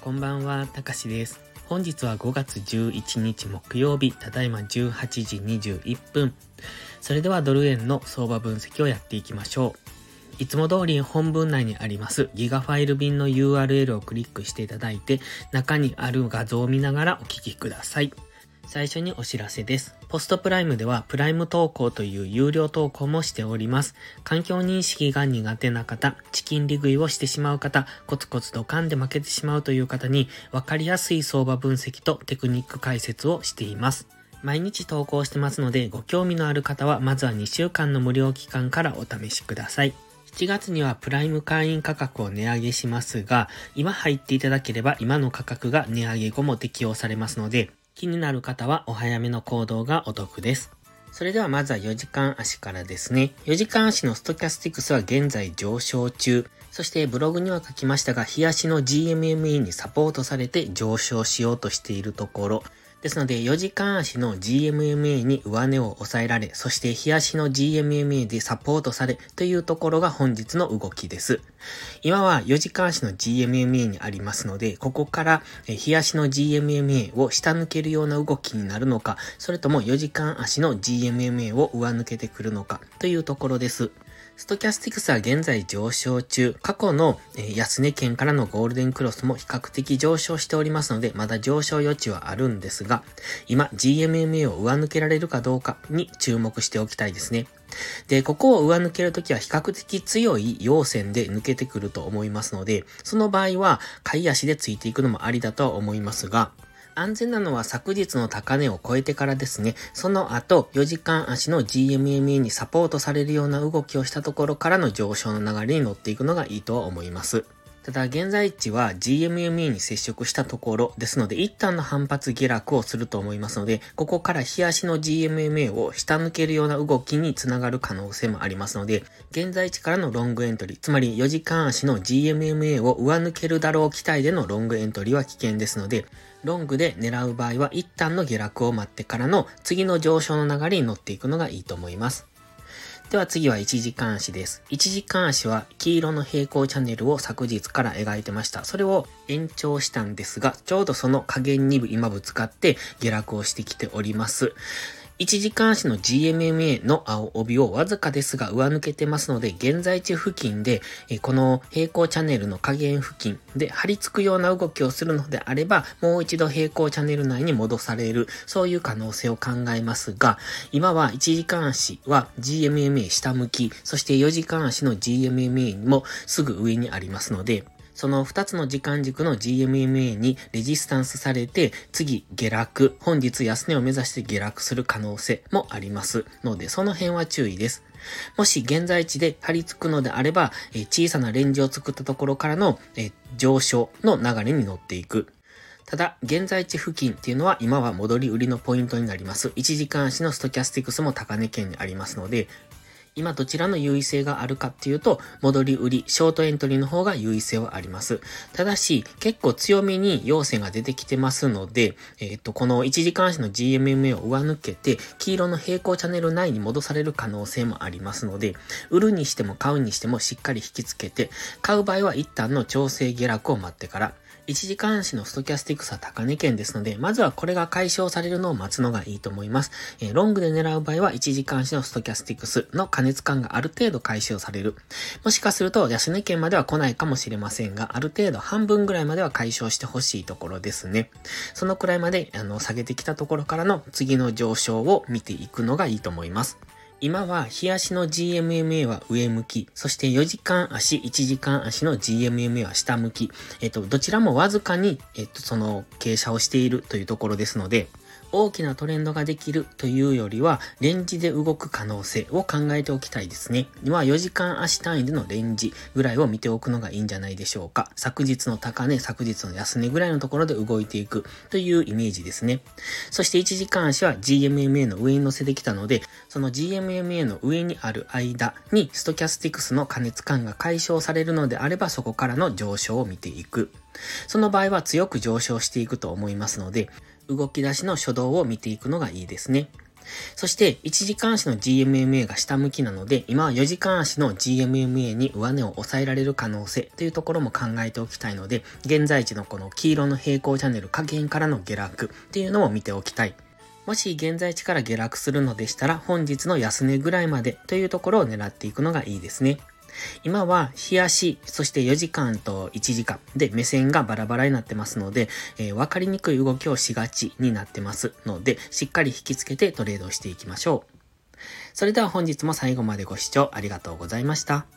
こんばんは、たかしです。本日は5月11日木曜日、ただいま18時21分。それではドル円の相場分析をやっていきましょう。いつも通り本文内にありますギガファイル便の URL をクリックしていただいて、中にある画像を見ながらお聞きください。最初にお知らせです。ポストプライムではプライム投稿という有料投稿もしております。環境認識が苦手な方、チキン利食いをしてしまう方、コツコツドカンで負けてしまうという方に分かりやすい相場分析とテクニック解説をしています。毎日投稿してますので、ご興味のある方はまずは2週間の無料期間からお試しください。7月にはプライム会員価格を値上げしますが、今入っていただければ今の価格が値上げ後も適用されますので、気になる方はお早めの行動がお得です。それではまずは4時間足からですね。4時間足のストキャスティクスは現在上昇中。そしてブログには書きましたが、日足の GMME にサポートされて上昇しようとしているところ。ですので、4時間足の GMMA に上値を抑えられ、そして日足の GMMA でサポートされというところが本日の動きです。今は4時間足の GMMA にありますので、ここから日足の GMMA を下抜けるような動きになるのか、それとも4時間足の GMMA を上抜けてくるのかというところです。ストキャスティクスは現在上昇中。過去の、安値圏からのゴールデンクロスも比較的上昇しておりますので、まだ上昇余地はあるんですが、今 GMMA を上抜けられるかどうかに注目しておきたいですね。で、ここを上抜けるときは比較的強い陽線で抜けてくると思いますので、その場合は買い足でついていくのもありだとは思いますが、安全なのは昨日の高値を超えてからですね。その後、4時間足の GMMA にサポートされるような動きをしたところからの上昇の流れに乗っていくのがいいとは思います。ただ、現在地は GMMA に接触したところですので、一旦の反発下落をすると思いますので、ここから日足の GMMA を下抜けるような動きにつながる可能性もありますので、現在地からのロングエントリー、つまり4時間足の GMMA を上抜けるだろう期待でのロングエントリーは危険ですので、ロングで狙う場合は一旦の下落を待ってからの次の上昇の流れに乗っていくのがいいと思います。では次は一時監視です。一時監視は黄色の平行チャンネルを昨日から描いてました。それを延長したんですが、ちょうどその加減に今ぶつかって下落をしてきております。1時間足の GMMA の青帯をわずかですが上抜けてますので、現在地付近で、この平行チャンネルの加減付近で張り付くような動きをするのであれば、もう一度平行チャンネル内に戻される、そういう可能性を考えますが、今は1時間足は GMMA 下向き、そして4時間足の GMMA もすぐ上にありますので、その2つの時間軸の GMMA にレジスタンスされて、次下落、本日安値を目指して下落する可能性もありますので、その辺は注意です。もし現在地で張り付くのであれば、小さなレンジを作ったところからの上昇の流れに乗っていく。ただ、現在地付近っていうのは今は戻り売りのポイントになります。1時間足のストキャスティクスも高値圏にありますので、今どちらの優位性があるかっていうと、戻り売り、ショートエントリーの方が優位性はあります。ただし、結構強めに陽線が出てきてますので、えっ、と、この1時間足の GMMA を上抜けて、黄色の平行チャンネル内に戻される可能性もありますので、売るにしても買うにしてもしっかり引き付けて、買う場合は一旦の調整下落を待ってから、1時間足のストキャスティクスは高値圏ですので、まずはこれが解消されるのを待つのがいいと思います。えー、ロングで狙う場合は1時間足のストキャスティクスの加熱感がある程度解消される。もしかすると安値圏までは来ないかもしれませんが、ある程度半分ぐらいまでは解消してほしいところですね。そのくらいまであの下げてきたところからの次の上昇を見ていくのがいいと思います。今は、日足の GMMA は上向き、そして4時間足、1時間足の GMMA は下向き。えっと、どちらもわずかに、えっと、その、傾斜をしているというところですので、大きなトレンドができるというよりは、レンジで動く可能性を考えておきたいですね。今は4時間足単位でのレンジぐらいを見ておくのがいいんじゃないでしょうか。昨日の高値、昨日の安値ぐらいのところで動いていくというイメージですね。そして1時間足は GMMA の上に乗せてきたので、その GMMA MMA の上にある間にストキャスティクスの加熱感が解消されるのであれば、そこからの上昇を見ていく。その場合は強く上昇していくと思いますので、動き出しの初動を見ていくのがいいですね。そして、1時間足の GMMA が下向きなので、今は4時間足の GMMA に上値を抑えられる可能性というところも考えておきたいので、現在地のこの黄色の平行チャンネル下限からの下落っていうのも見ておきたい。もし現在地から下落するのでしたら、本日の安値ぐらいまでというところを狙っていくのがいいですね。今は日足、そして4時間と1時間で目線がバラバラになってますので、えー、分かりにくい動きをしがちになってますので、しっかり引きつけてトレードしていきましょう。それでは本日も最後までご視聴ありがとうございました。